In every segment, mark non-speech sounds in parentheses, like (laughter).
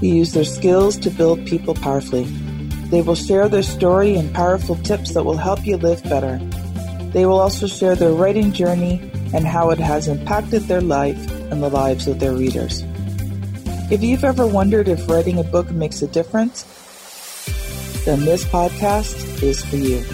who use their skills to build people powerfully. They will share their story and powerful tips that will help you live better. They will also share their writing journey and how it has impacted their life and the lives of their readers. If you've ever wondered if writing a book makes a difference, then this podcast is for you.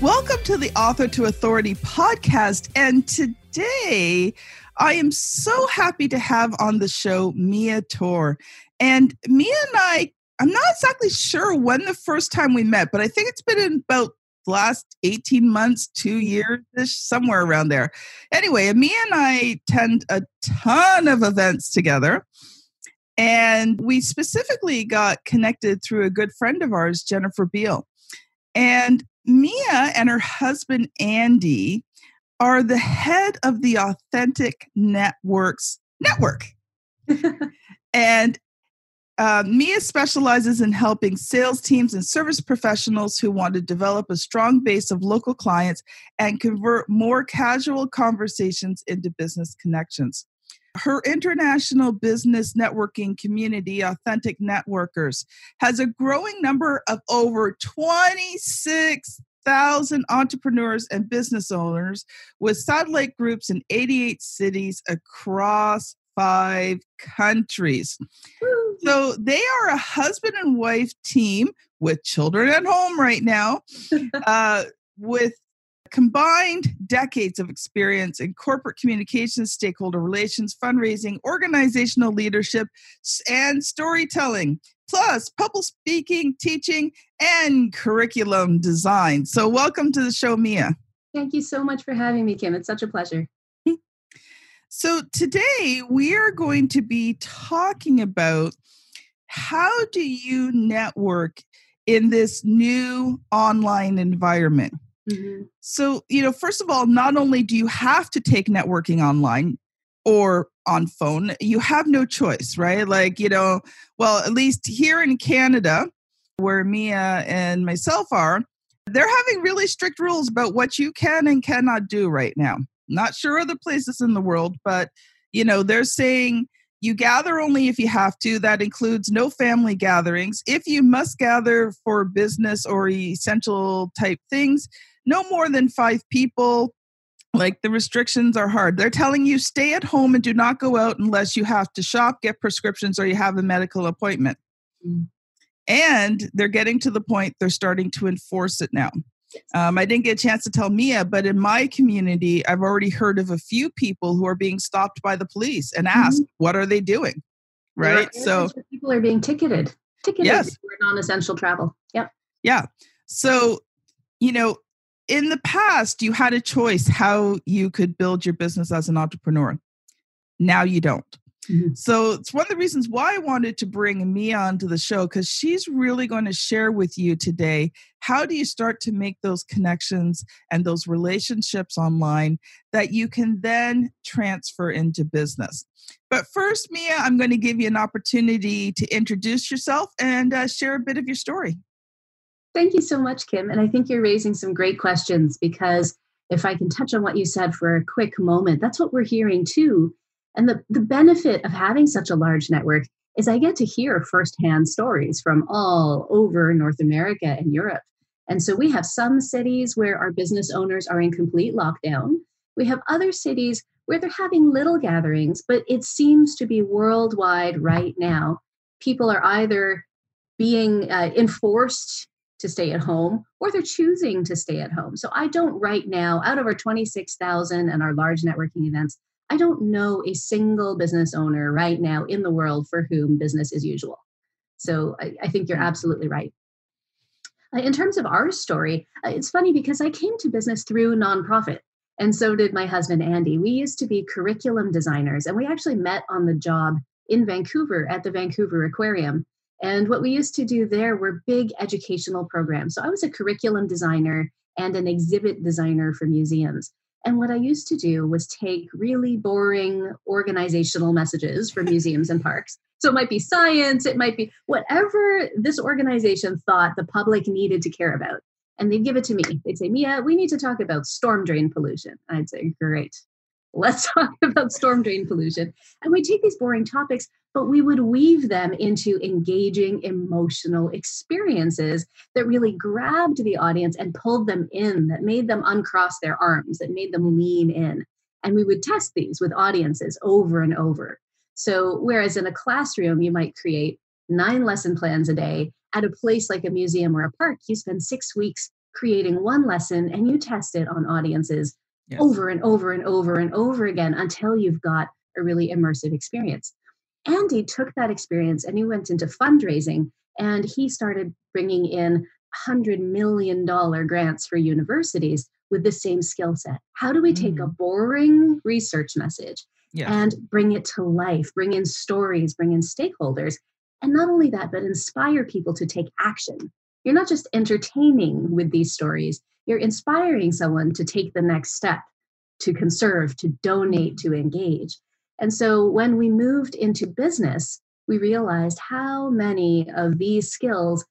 Welcome to the Author to Authority podcast. And today, I am so happy to have on the show Mia Tor. And Mia and I, I'm not exactly sure when the first time we met, but I think it's been in about the last 18 months, two mm-hmm. years, somewhere around there. Anyway, Mia and I attend a ton of events together. And we specifically got connected through a good friend of ours, Jennifer Beal. And Mia and her husband, Andy, are the head of the Authentic Networkers Network. (laughs) and uh, Mia specializes in helping sales teams and service professionals who want to develop a strong base of local clients and convert more casual conversations into business connections. Her international business networking community, Authentic Networkers, has a growing number of over 26,000 entrepreneurs and business owners with satellite groups in 88 cities across five countries. So they are a husband and wife team with children at home right now, (laughs) uh, with combined decades of experience in corporate communications, stakeholder relations, fundraising, organizational leadership, and storytelling, plus public speaking, teaching, and curriculum design. So, welcome to the show, Mia. Thank you so much for having me, Kim. It's such a pleasure. So, today we are going to be talking about how do you network in this new online environment? Mm-hmm. So, you know, first of all, not only do you have to take networking online or on phone, you have no choice, right? Like, you know, well, at least here in Canada, where Mia and myself are, they're having really strict rules about what you can and cannot do right now. Not sure other places in the world, but you know, they're saying you gather only if you have to. That includes no family gatherings. If you must gather for business or essential type things, no more than five people. Like the restrictions are hard. They're telling you stay at home and do not go out unless you have to shop, get prescriptions, or you have a medical appointment. Mm. And they're getting to the point they're starting to enforce it now. Um, I didn't get a chance to tell Mia, but in my community, I've already heard of a few people who are being stopped by the police and asked, mm-hmm. "What are they doing?" Right. so people are being ticketed. Ticketed yes. for non-essential travel. Yep. Yeah. So, you know, in the past, you had a choice how you could build your business as an entrepreneur. Now you don't. Mm-hmm. So it's one of the reasons why I wanted to bring Mia onto the show because she's really going to share with you today how do you start to make those connections and those relationships online that you can then transfer into business. But first, Mia, I'm going to give you an opportunity to introduce yourself and uh, share a bit of your story. Thank you so much, Kim. And I think you're raising some great questions because if I can touch on what you said for a quick moment, that's what we're hearing too and the, the benefit of having such a large network is I get to hear firsthand stories from all over North America and Europe. And so we have some cities where our business owners are in complete lockdown. We have other cities where they're having little gatherings, but it seems to be worldwide right now. People are either being uh, enforced to stay at home or they're choosing to stay at home. So I don't right now, out of our 26,000 and our large networking events, I don't know a single business owner right now in the world for whom business is usual. So I, I think you're mm. absolutely right. Uh, in terms of our story, uh, it's funny because I came to business through nonprofit, and so did my husband Andy. We used to be curriculum designers, and we actually met on the job in Vancouver at the Vancouver Aquarium. And what we used to do there were big educational programs. So I was a curriculum designer and an exhibit designer for museums. And what I used to do was take really boring organizational messages from (laughs) museums and parks. So it might be science, it might be whatever this organization thought the public needed to care about. And they'd give it to me. They'd say, Mia, we need to talk about storm drain pollution. I'd say, great let's (laughs) talk about storm drain pollution. And we take these boring topics, but we would weave them into engaging emotional experiences that really grabbed the audience and pulled them in, that made them uncross their arms, that made them lean in. And we would test these with audiences over and over. So, whereas in a classroom, you might create nine lesson plans a day, at a place like a museum or a park, you spend six weeks creating one lesson and you test it on audiences yes. over and over and over and over again until you've got a really immersive experience. Andy took that experience and he went into fundraising and he started bringing in $100 million grants for universities with the same skill set. How do we take mm. a boring research message yes. and bring it to life, bring in stories, bring in stakeholders? And not only that, but inspire people to take action. You're not just entertaining with these stories, you're inspiring someone to take the next step, to conserve, to donate, to engage. And so when we moved into business, we realized how many of these skills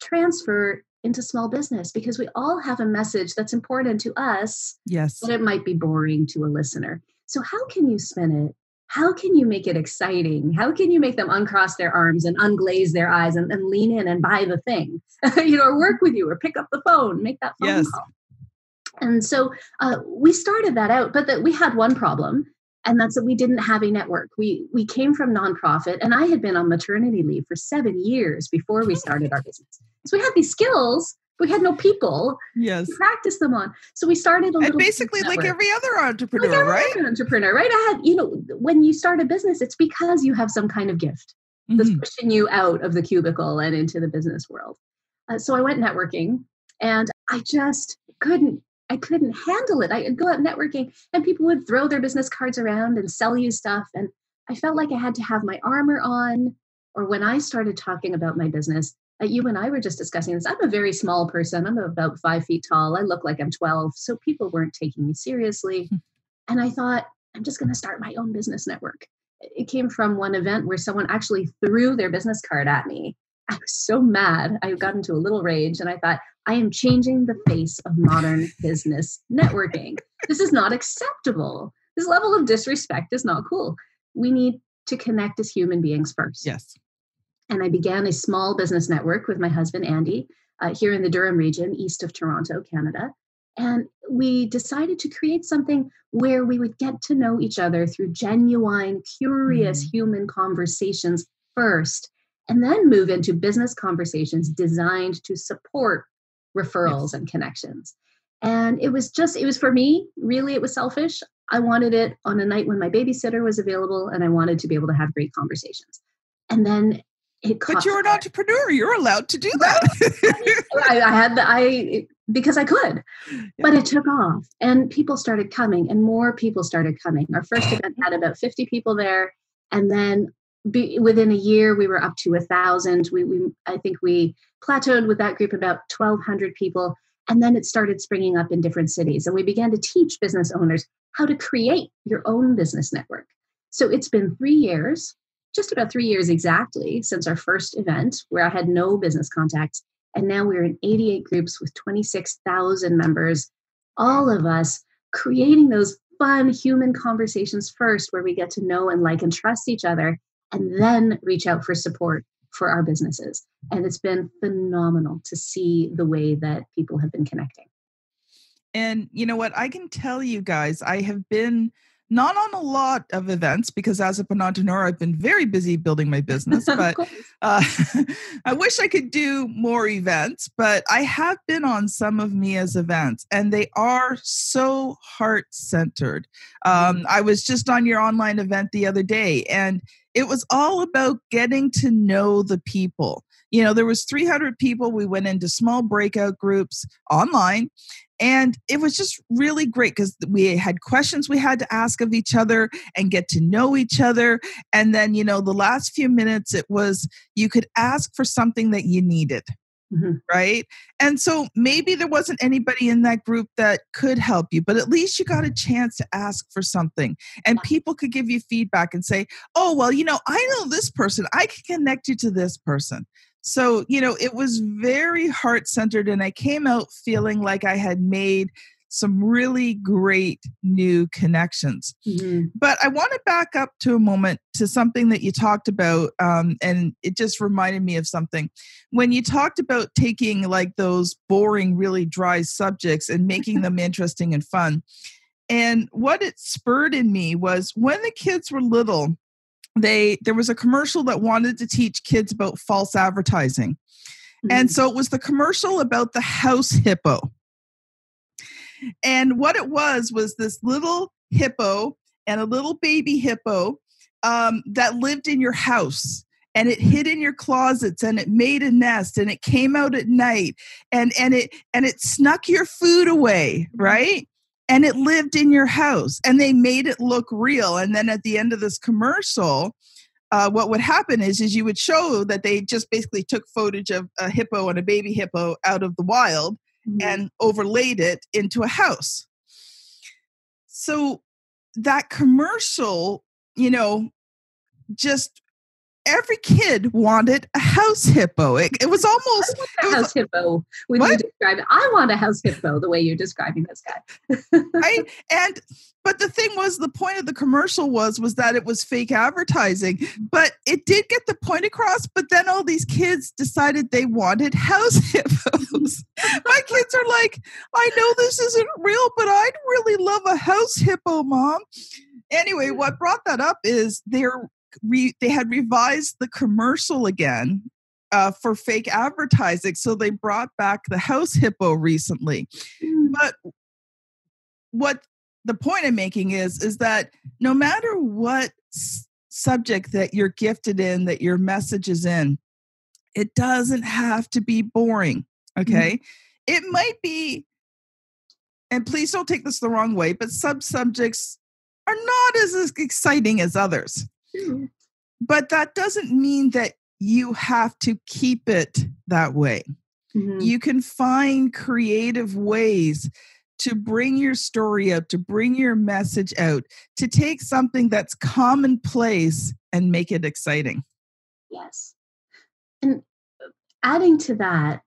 transfer into small business because we all have a message that's important to us. Yes. But it might be boring to a listener. So, how can you spin it how can you make it exciting? How can you make them uncross their arms and unglaze their eyes and, and lean in and buy the thing, (laughs) you know, or work with you or pick up the phone, make that phone yes. call? And so uh, we started that out, but that we had one problem, and that's that we didn't have a network. We we came from nonprofit, and I had been on maternity leave for seven years before we started our business. So we had these skills, we had no people yes. to practice them on. So we started a and basically like every other entrepreneur, like every right? Other entrepreneur, right? I had, you know, when you start a business, it's because you have some kind of gift mm-hmm. that's pushing you out of the cubicle and into the business world. Uh, so I went networking and I just couldn't I couldn't handle it. I'd go out networking and people would throw their business cards around and sell you stuff. And I felt like I had to have my armor on. Or when I started talking about my business, uh, you and I were just discussing this. I'm a very small person. I'm about five feet tall. I look like I'm 12. So people weren't taking me seriously. Hmm. And I thought, I'm just going to start my own business network. It came from one event where someone actually threw their business card at me. I was so mad. I got into a little rage and I thought, I am changing the face of modern business networking. This is not acceptable. This level of disrespect is not cool. We need to connect as human beings first. Yes and I began a small business network with my husband, Andy, uh, here in the Durham region, east of Toronto, Canada. And we decided to create something where we would get to know each other through genuine, curious mm. human conversations first, and then move into business conversations designed to support referrals yes. and connections. And it was just, it was for me, really, it was selfish. I wanted it on a night when my babysitter was available and I wanted to be able to have great conversations. And then it but you're an entrepreneur you're allowed to do that (laughs) I, I, had the i because i could (laughs) yeah. but it took off and people started coming and more people started coming our first (laughs) event had about 50 people there and then be, within a year we were up to a thousand we, we i think we plateaued with that group about 1200 people and then it started springing up in different cities and we began to teach business owners how to create your own business network so it's been three years just about three years exactly since our first event where I had no business contacts. And now we're in 88 groups with 26,000 members, all of us creating those fun human conversations first, where we get to know and like and trust each other, and then reach out for support for our businesses. And it's been phenomenal to see the way that people have been connecting. And you know what? I can tell you guys, I have been not on a lot of events because as a entrepreneur, I've been very busy building my (laughs) business. But uh, (laughs) I wish I could do more events. But I have been on some of Mia's events, and they are so heart centered. Um, mm-hmm. I was just on your online event the other day, and it was all about getting to know the people. You know there was 300 people we went into small breakout groups online and it was just really great because we had questions we had to ask of each other and get to know each other and then you know the last few minutes it was you could ask for something that you needed Mm-hmm. Right. And so maybe there wasn't anybody in that group that could help you, but at least you got a chance to ask for something. And people could give you feedback and say, oh, well, you know, I know this person, I can connect you to this person. So, you know, it was very heart centered. And I came out feeling like I had made some really great new connections. Mm-hmm. But I want to back up to a moment to something that you talked about, um, and it just reminded me of something. When you talked about taking like those boring, really dry subjects and making them (laughs) interesting and fun. And what it spurred in me was when the kids were little, they there was a commercial that wanted to teach kids about false advertising. Mm-hmm. And so it was the commercial about the house hippo and what it was was this little hippo and a little baby hippo um, that lived in your house and it hid in your closets and it made a nest and it came out at night and and it and it snuck your food away right? And it lived in your house and they made it look real. And then at the end of this commercial uh, what would happen is is you would show that they just basically took footage of a hippo and a baby hippo out of the wild mm-hmm. and overlaid it into a house. So that commercial, you know, just every kid wanted a house hippo. It, it was almost a was, house hippo when what? you describe it. I want a house hippo the way you're describing this guy. (laughs) right? And but the thing was the point of the commercial was was that it was fake advertising. Mm-hmm. But it did get the point across, but then all these kids decided they wanted house (laughs) hippos. My kids are like, I know this isn't real, but I'd really love a house hippo, mom anyway, what brought that up is they're re, they had revised the commercial again uh, for fake advertising. So they brought back the house hippo recently. Mm. But what the point I'm making is is that no matter what s- subject that you're gifted in, that your message is in, it doesn't have to be boring. Mm. Okay, mm. it might be. And please don't take this the wrong way, but sub subjects are not as exciting as others. But that doesn't mean that you have to keep it that way. Mm-hmm. You can find creative ways to bring your story out, to bring your message out, to take something that's commonplace and make it exciting. Yes. And uh, adding to that,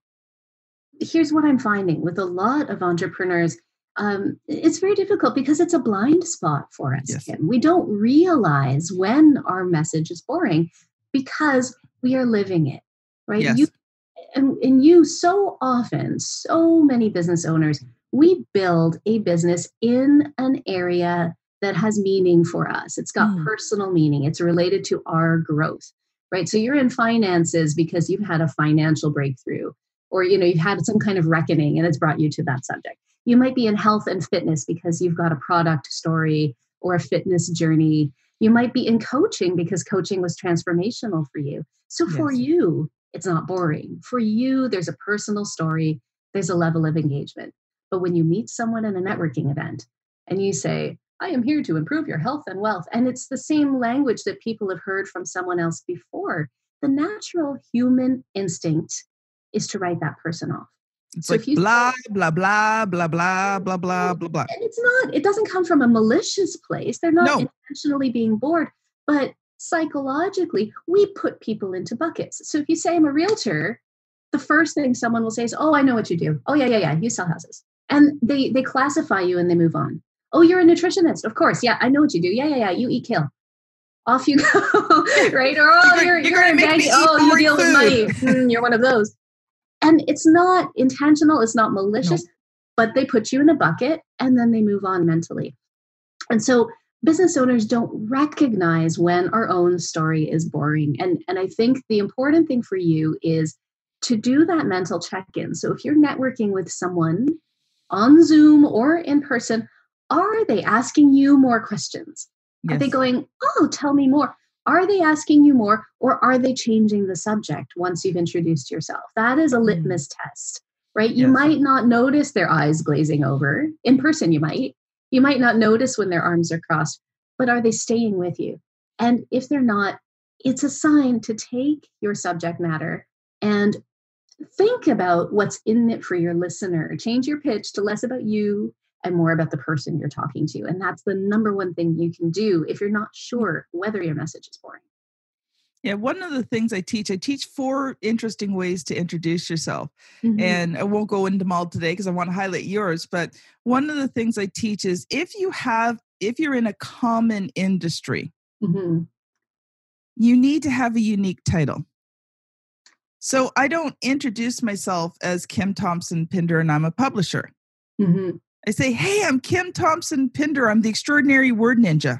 here's what I'm finding with a lot of entrepreneurs um, it's very difficult because it's a blind spot for us, yes. Kim. We don't realize when our message is boring because we are living it, right? Yes. You and, and you so often, so many business owners, we build a business in an area that has meaning for us. It's got mm. personal meaning. It's related to our growth, right? So you're in finances because you've had a financial breakthrough or you know you've had some kind of reckoning and it's brought you to that subject you might be in health and fitness because you've got a product story or a fitness journey. You might be in coaching because coaching was transformational for you. So for yes. you, it's not boring. For you, there's a personal story, there's a level of engagement. But when you meet someone in a networking event and you say, I am here to improve your health and wealth, and it's the same language that people have heard from someone else before, the natural human instinct is to write that person off. It's so like blah, blah, blah, blah, blah, blah, blah, blah, blah. And it's not, it doesn't come from a malicious place. They're not no. intentionally being bored, but psychologically, we put people into buckets. So if you say I'm a realtor, the first thing someone will say is, Oh, I know what you do. Oh, yeah, yeah, yeah. You sell houses. And they they classify you and they move on. Oh, you're a nutritionist. Of course. Yeah, I know what you do. Yeah, yeah, yeah. You eat kale. Off you (laughs) go. right? Or oh, you're, you're, you're a banking. Oh, you deal food. with money. Mm, you're one of those. And it's not intentional, it's not malicious, no. but they put you in a bucket and then they move on mentally. And so business owners don't recognize when our own story is boring. And, and I think the important thing for you is to do that mental check in. So if you're networking with someone on Zoom or in person, are they asking you more questions? Yes. Are they going, oh, tell me more? Are they asking you more or are they changing the subject once you've introduced yourself? That is a mm. litmus test, right? You yes. might not notice their eyes glazing over. In person, you might. You might not notice when their arms are crossed, but are they staying with you? And if they're not, it's a sign to take your subject matter and think about what's in it for your listener. Change your pitch to less about you and more about the person you're talking to. And that's the number one thing you can do if you're not sure whether your message is boring. Yeah, one of the things I teach, I teach four interesting ways to introduce yourself. Mm-hmm. And I won't go into them all today because I want to highlight yours. But one of the things I teach is if you have, if you're in a common industry, mm-hmm. you need to have a unique title. So I don't introduce myself as Kim Thompson Pinder and I'm a publisher. Mm-hmm. I say, hey, I'm Kim Thompson Pinder. I'm the extraordinary word ninja.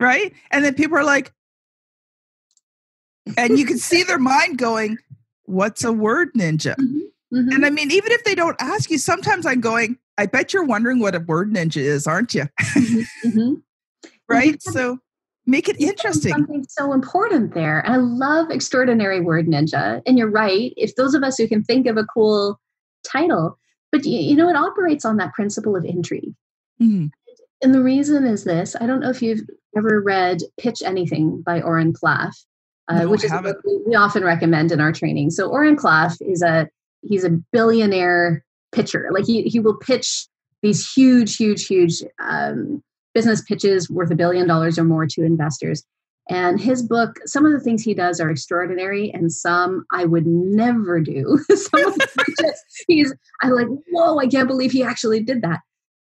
right? And then people are like, and you can see their mind going, what's a word ninja? Mm-hmm. Mm-hmm. And I mean, even if they don't ask you, sometimes I'm going, I bet you're wondering what a word ninja is, aren't you? Mm-hmm. mm-hmm. (laughs) right? So make it interesting. Something so important there. I love extraordinary word ninja. And you're right. If those of us who can think of a cool title. But you know, it operates on that principle of intrigue. Mm-hmm. And the reason is this I don't know if you've ever read Pitch Anything by Oren Klaff, uh, no, which is what we often recommend in our training. So Oren Klaff is a he's a billionaire pitcher. Like he he will pitch these huge, huge, huge um, business pitches worth a billion dollars or more to investors. And his book, some of the things he does are extraordinary, and some I would never do. (laughs) some just, (laughs) he's, I'm like, whoa, I can't believe he actually did that.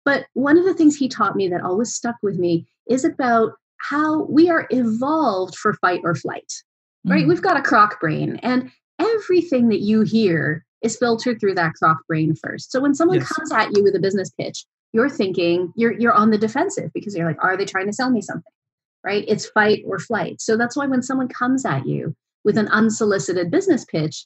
But one of the things he taught me that always stuck with me is about how we are evolved for fight or flight, right? Mm. We've got a croc brain, and everything that you hear is filtered through that croc brain first. So when someone yes. comes at you with a business pitch, you're thinking you're you're on the defensive because you're like, are they trying to sell me something? Right? It's fight or flight. So that's why when someone comes at you with an unsolicited business pitch,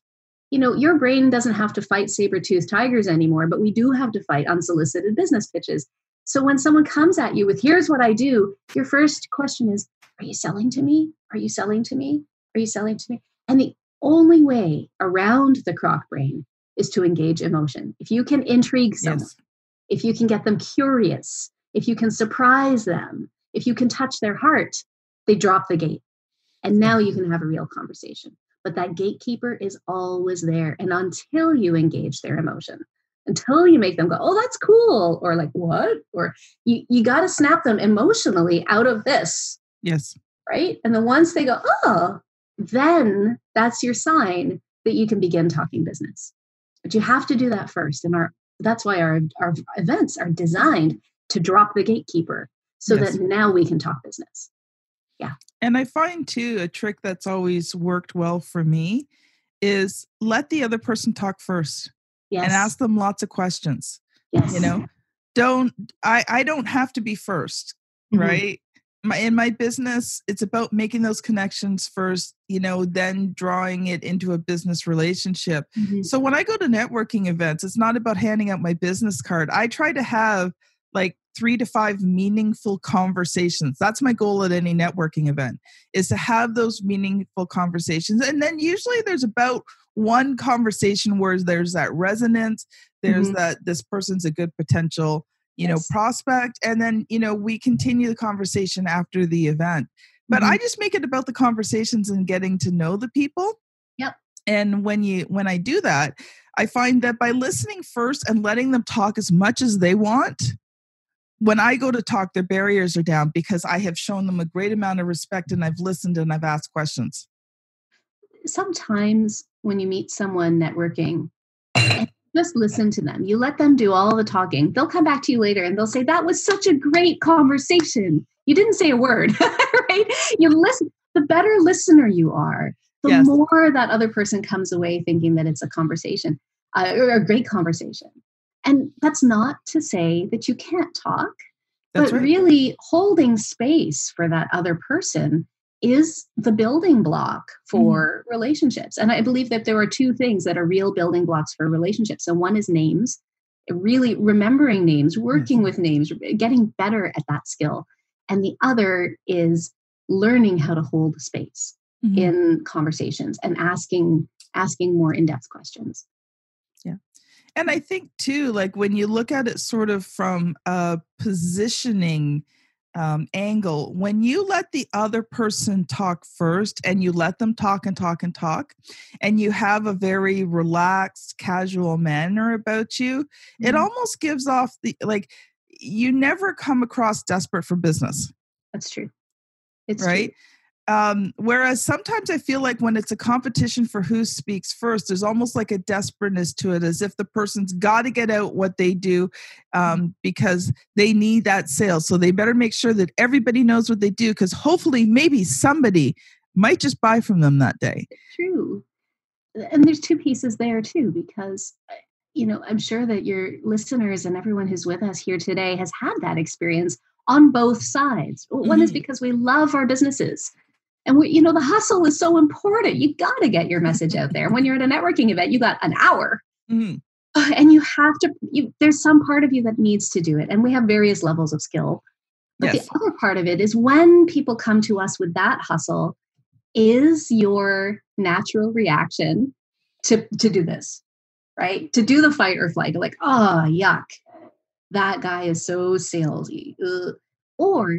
you know, your brain doesn't have to fight saber-toothed tigers anymore, but we do have to fight unsolicited business pitches. So when someone comes at you with, here's what I do, your first question is, are you selling to me? Are you selling to me? Are you selling to me? And the only way around the croc brain is to engage emotion. If you can intrigue someone, yes. if you can get them curious, if you can surprise them, if you can touch their heart, they drop the gate. And now you can have a real conversation. But that gatekeeper is always there. And until you engage their emotion, until you make them go, oh, that's cool, or like, what? Or you, you got to snap them emotionally out of this. Yes. Right. And then once they go, oh, then that's your sign that you can begin talking business. But you have to do that first. And our that's why our, our events are designed to drop the gatekeeper so yes. that now we can talk business. Yeah. And I find too a trick that's always worked well for me is let the other person talk first. Yes. And ask them lots of questions. Yes. You know, don't I I don't have to be 1st mm-hmm. right? My, in my business, it's about making those connections first, you know, then drawing it into a business relationship. Mm-hmm. So when I go to networking events, it's not about handing out my business card. I try to have like three to five meaningful conversations that's my goal at any networking event is to have those meaningful conversations and then usually there's about one conversation where there's that resonance there's mm-hmm. that this person's a good potential you yes. know prospect and then you know we continue the conversation after the event but mm-hmm. i just make it about the conversations and getting to know the people yep and when you when i do that i find that by listening first and letting them talk as much as they want when I go to talk, their barriers are down because I have shown them a great amount of respect and I've listened and I've asked questions. Sometimes when you meet someone networking, just listen to them. You let them do all the talking. They'll come back to you later and they'll say, That was such a great conversation. You didn't say a word, (laughs) right? You listen. The better listener you are, the yes. more that other person comes away thinking that it's a conversation uh, or a great conversation. And that's not to say that you can't talk, that's but right. really holding space for that other person is the building block for mm. relationships. And I believe that there are two things that are real building blocks for relationships. And one is names, really remembering names, working mm. with names, getting better at that skill. and the other is learning how to hold space mm-hmm. in conversations and asking asking more in-depth questions and i think too like when you look at it sort of from a positioning um, angle when you let the other person talk first and you let them talk and talk and talk and you have a very relaxed casual manner about you mm-hmm. it almost gives off the like you never come across desperate for business. That's true. It's right? true um, whereas sometimes I feel like when it's a competition for who speaks first, there's almost like a desperateness to it, as if the person's got to get out what they do um, because they need that sale. So they better make sure that everybody knows what they do because hopefully, maybe somebody might just buy from them that day. True. And there's two pieces there too, because uh, you know, I'm sure that your listeners and everyone who's with us here today has had that experience on both sides. One mm-hmm. is because we love our businesses and we, you know, the hustle is so important. You got to get your message out there. When you're at a networking event, you got an hour. Mm-hmm. And you have to, you, there's some part of you that needs to do it. And we have various levels of skill. But yes. the other part of it is when people come to us with that hustle, is your natural reaction to, to do this, right? To do the fight or flight, like, oh, yuck, that guy is so salesy. Ugh. Or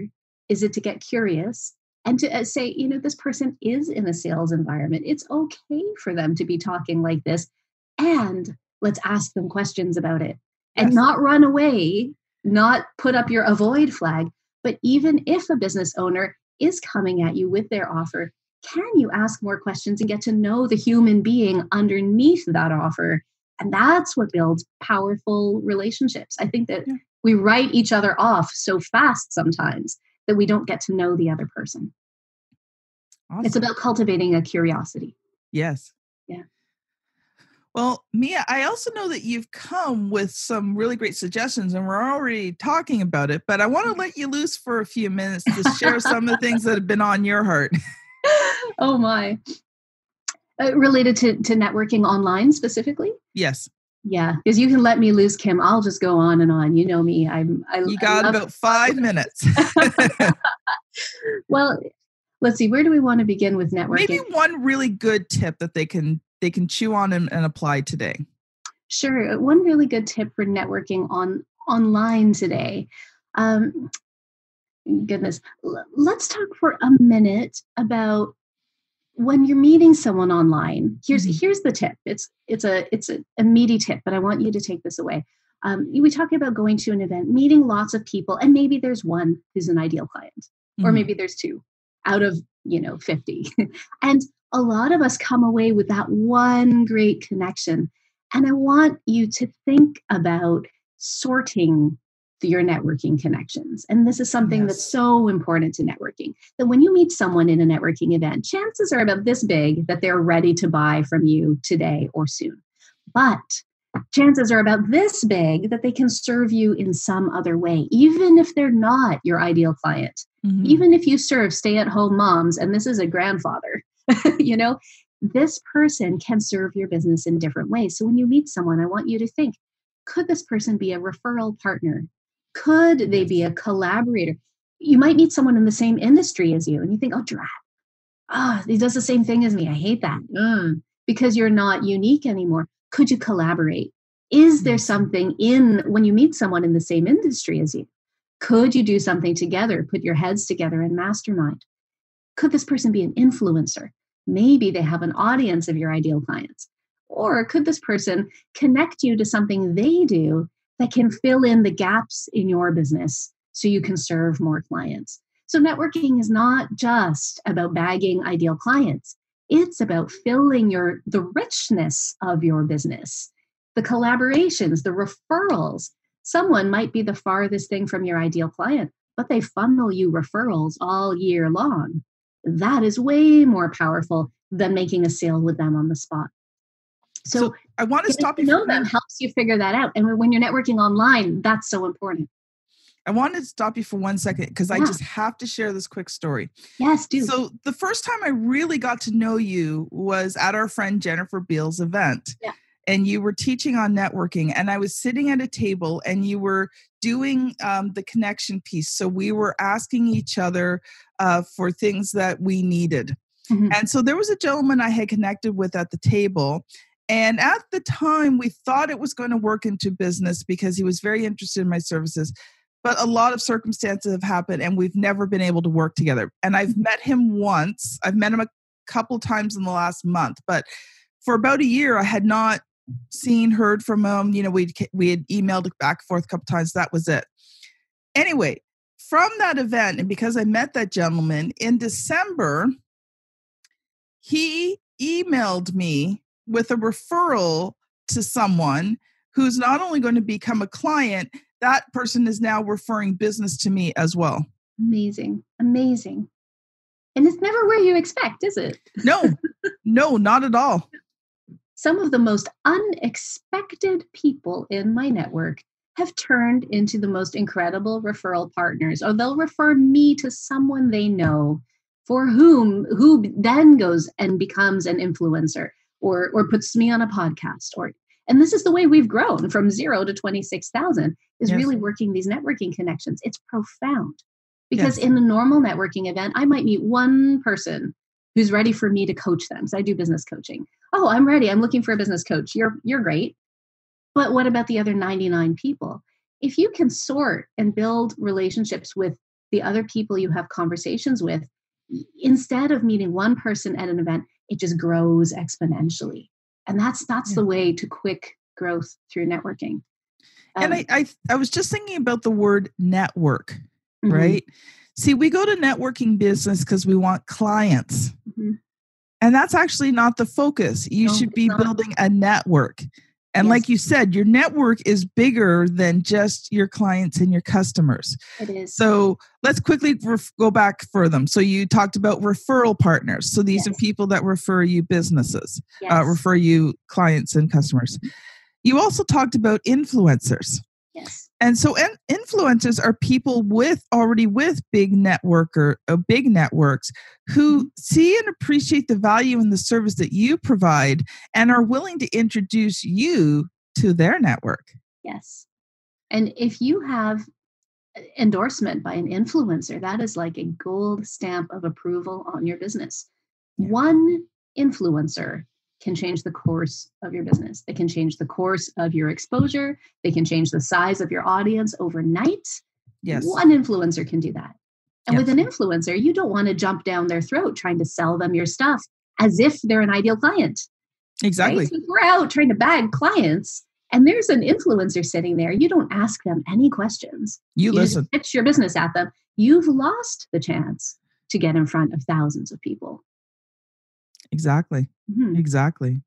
is it to get curious and to uh, say, you know, this person is in a sales environment. It's okay for them to be talking like this. And let's ask them questions about it and yes. not run away, not put up your avoid flag. But even if a business owner is coming at you with their offer, can you ask more questions and get to know the human being underneath that offer? And that's what builds powerful relationships. I think that yeah. we write each other off so fast sometimes that we don't get to know the other person. Awesome. It's about cultivating a curiosity. Yes. Yeah. Well, Mia, I also know that you've come with some really great suggestions and we're already talking about it, but I want to mm-hmm. let you loose for a few minutes to share some of the things that have been on your heart. (laughs) (laughs) oh, my. Uh, related to, to networking online specifically? Yes. Yeah, because you can let me loose, Kim. I'll just go on and on. You know me. I'm. I, you got about five minutes. (laughs) well, let's see. Where do we want to begin with networking? Maybe one really good tip that they can they can chew on and, and apply today. Sure. Uh, one really good tip for networking on online today. Um, goodness, let's talk for a minute about when you're meeting someone online here's mm-hmm. here's the tip it's it's a it's a, a, meaty tip but i want you to take this away um, we talk about going to an event meeting lots of people and maybe there's one who's an ideal client mm-hmm. or maybe there's two out of you know 50 (laughs) and a lot of us come away with that one great connection and i want you to think about sorting your networking connections. And this is something yes. that's so important to networking. That when you meet someone in a networking event, chances are about this big that they're ready to buy from you today or soon. But chances are about this big that they can serve you in some other way, even if they're not your ideal client. Mm-hmm. Even if you serve stay at home moms and this is a grandfather, (laughs) you know, this person can serve your business in different ways. So when you meet someone, I want you to think could this person be a referral partner could they be a collaborator? You might meet someone in the same industry as you and you think, oh, drat. Ah, oh, he does the same thing as me. I hate that. Mm. Because you're not unique anymore. Could you collaborate? Is there something in when you meet someone in the same industry as you? Could you do something together, put your heads together and mastermind? Could this person be an influencer? Maybe they have an audience of your ideal clients. Or could this person connect you to something they do that can fill in the gaps in your business so you can serve more clients. So, networking is not just about bagging ideal clients, it's about filling your the richness of your business, the collaborations, the referrals. Someone might be the farthest thing from your ideal client, but they funnel you referrals all year long. That is way more powerful than making a sale with them on the spot. So, so I want to stop you. Know them helps you figure that out, and when you're networking online, that's so important. I wanted to stop you for one second because yeah. I just have to share this quick story. Yes, do. So the first time I really got to know you was at our friend Jennifer Beals event. Yeah. and you were teaching on networking and i was sitting at a table and you were doing um, the connection piece so we were asking each other uh, for things that we needed mm-hmm. and so there was a gentleman i had connected with at the table and at the time we thought it was going to work into business because he was very interested in my services but a lot of circumstances have happened and we've never been able to work together. And i've mm-hmm. met him once. I've met him a couple times in the last month but for about a year i had not seen heard from him. You know we we had emailed back and forth a couple times. That was it. Anyway from that event and because i met that gentleman in december he emailed me with a referral to someone who's not only going to become a client that person is now referring business to me as well. Amazing. Amazing. And it's never where you expect, is it? No, no, not at all. Some of the most unexpected people in my network have turned into the most incredible referral partners, or they'll refer me to someone they know for whom who then goes and becomes an influencer or or puts me on a podcast or and this is the way we've grown from zero to 26,000 is yes. really working these networking connections. It's profound because yes. in a normal networking event, I might meet one person who's ready for me to coach them. So I do business coaching. Oh, I'm ready. I'm looking for a business coach. You're, you're great. But what about the other 99 people? If you can sort and build relationships with the other people you have conversations with, instead of meeting one person at an event, it just grows exponentially. And that's that's yeah. the way to quick growth through networking. Um, and I, I i was just thinking about the word network mm-hmm. right? See we go to networking business because we want clients. Mm-hmm. and that's actually not the focus. You no, should be building a network and yes. like you said, your network is bigger than just your clients and your customers. It is. So let's quickly ref- go back for them. So you talked about referral partners. So these yes. are people that refer you businesses, uh, yes. uh, refer you clients and customers. You also talked about influencers. Yes. And so in, influencers are people with already with big networker, uh, big networks who mm-hmm. see and appreciate the value in the service that you provide and are willing to introduce you to their network. Yes. And if you have endorsement by an influencer, that is like a gold stamp of approval on your business. Yeah. One influencer can change the course of your business. They can change the course of your exposure. They can change the size of your audience overnight. Yes. One influencer can do that. And yes. with an influencer, you don't want to jump down their throat trying to sell them your stuff as if they're an ideal client. Exactly. Right? So we're out trying to bag clients and there's an influencer sitting there. You don't ask them any questions. You, you listen. pitch your business at them. You've lost the chance to get in front of thousands of people. Exactly. Mm-hmm. Exactly.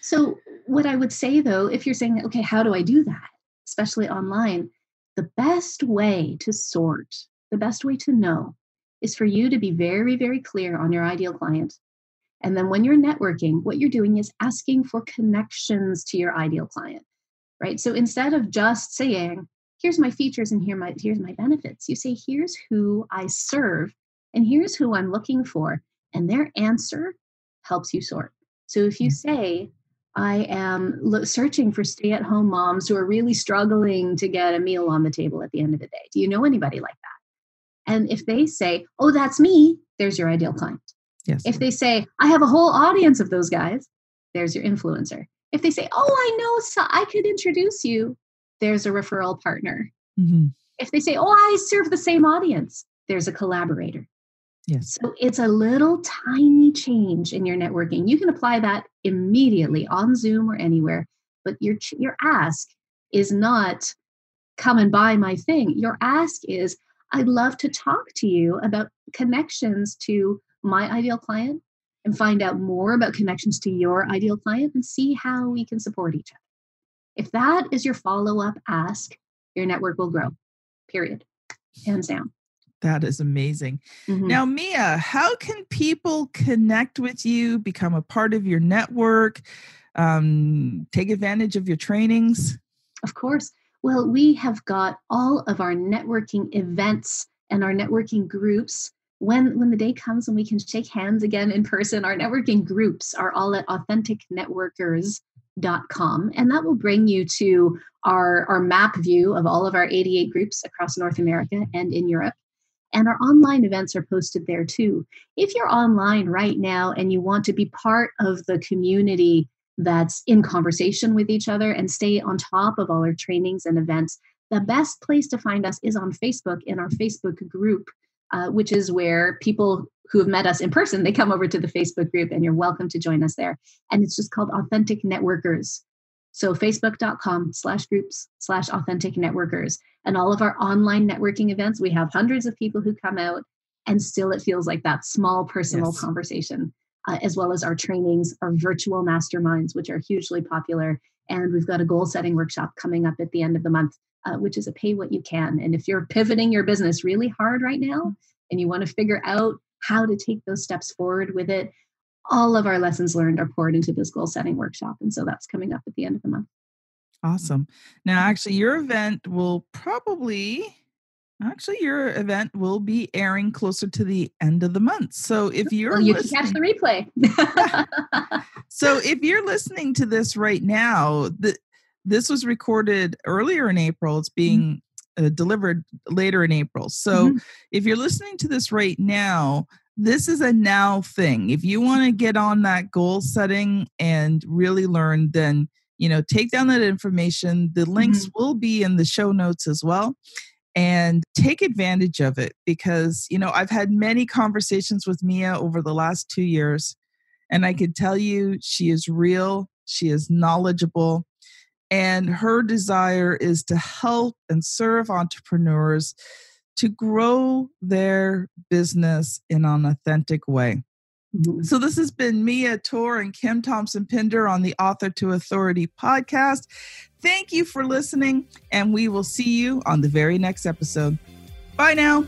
So, what I would say though, if you're saying, okay, how do I do that, especially online, the best way to sort, the best way to know is for you to be very, very clear on your ideal client. And then when you're networking, what you're doing is asking for connections to your ideal client, right? So instead of just saying, here's my features and here my here's my benefits, you say, here's who I serve and here's who I'm looking for. And their answer helps you sort. So if you mm. say, I am searching for stay at home moms who are really struggling to get a meal on the table at the end of the day. Do you know anybody like that? And if they say, Oh, that's me, there's your ideal client. Yes. If they say, I have a whole audience of those guys, there's your influencer. If they say, Oh, I know, so I could introduce you, there's a referral partner. Mm-hmm. If they say, Oh, I serve the same audience, there's a collaborator. Yes. So it's a little tiny change in your networking. You can apply that immediately on Zoom or anywhere, but your your ask is not come and buy my thing. Your ask is I'd love to talk to you about connections to my ideal client and find out more about connections to your ideal client and see how we can support each other. If that is your follow-up ask, your network will grow. Period. Hands down. That is amazing. Mm-hmm. Now, Mia, how can people connect with you, become a part of your network, um, take advantage of your trainings? Of course. Well, we have got all of our networking events and our networking groups. When, when the day comes and we can shake hands again in person, our networking groups are all at authenticnetworkers.com and that will bring you to our, our map view of all of our 88 groups across North America and in Europe. And our online events are posted there too. If you're online right now and you want to be part of the community that's in conversation with each other and stay on top of all our trainings and events, the best place to find us is on Facebook in our Facebook group, uh, which is where people who have met us in person they come over to the Facebook group, and you're welcome to join us there. And it's just called Authentic Networkers. So facebook.com slash groups slash authentic networkers. And all of our online networking events, we have hundreds of people who come out and still it feels like that small personal yes. conversation, uh, as well as our trainings, our virtual masterminds, which are hugely popular. And we've got a goal setting workshop coming up at the end of the month, uh, which is a pay what you can. And if you're pivoting your business really hard right now and you want to figure out how to take those steps forward with it, all of our lessons learned are poured into this goal setting workshop. And so that's coming up at the end of the month. Awesome. Now, actually, your event will probably, actually, your event will be airing closer to the end of the month. So if you're well, you can catch the replay. (laughs) so if you're listening to this right now, the, this was recorded earlier in April. It's mm-hmm. being mm-hmm. uh, delivered later in April. So mm-hmm. if you're listening to this right now, this is a now thing. If you want to get on that goal setting and really learn, then you know take down that information. The links mm-hmm. will be in the show notes as well. And take advantage of it because, you know, I've had many conversations with Mia over the last two years, and I can tell you she is real, she is knowledgeable, and her desire is to help and serve entrepreneurs to grow their business in an authentic way. Mm-hmm. So, this has been Mia Tor and Kim Thompson Pinder on the Author to Authority podcast. Thank you for listening, and we will see you on the very next episode. Bye now.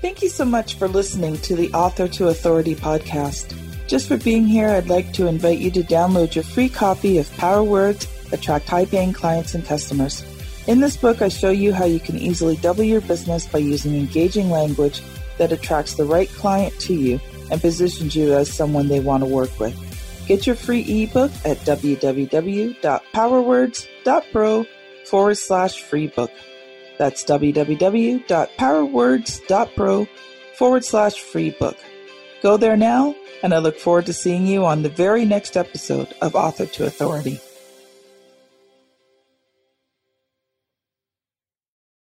Thank you so much for listening to the Author to Authority podcast. Just for being here, I'd like to invite you to download your free copy of Power Words Attract High Paying Clients and Customers. In this book, I show you how you can easily double your business by using engaging language that attracts the right client to you and positions you as someone they want to work with. Get your free ebook at www.powerwords.pro forward slash free book. That's www.powerwords.pro forward slash free book. Go there now, and I look forward to seeing you on the very next episode of Author to Authority.